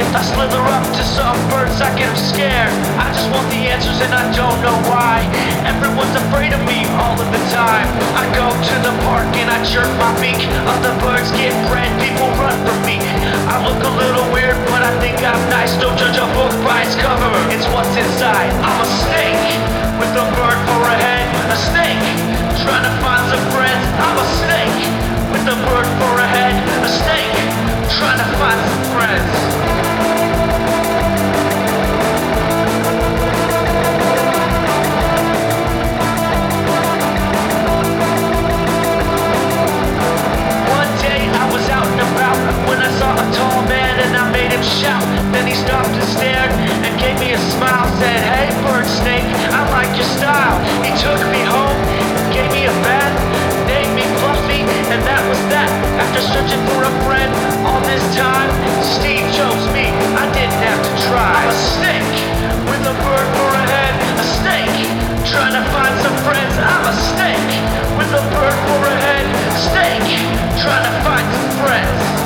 If I slither up to some birds, I get 'em scared. I just want the answers and I don't know why. Everyone's afraid of me all of the time. I go to the park and I jerk my beak. Other birds get bred, people run from me. I look a little weird, but I think I'm nice. Don't judge a book by its cover, it's what's inside. I'm a snake with a bird for a head. A snake trying to find some friends. I'm a snake with a bird for with the bird overhead, snake trying to find some friends.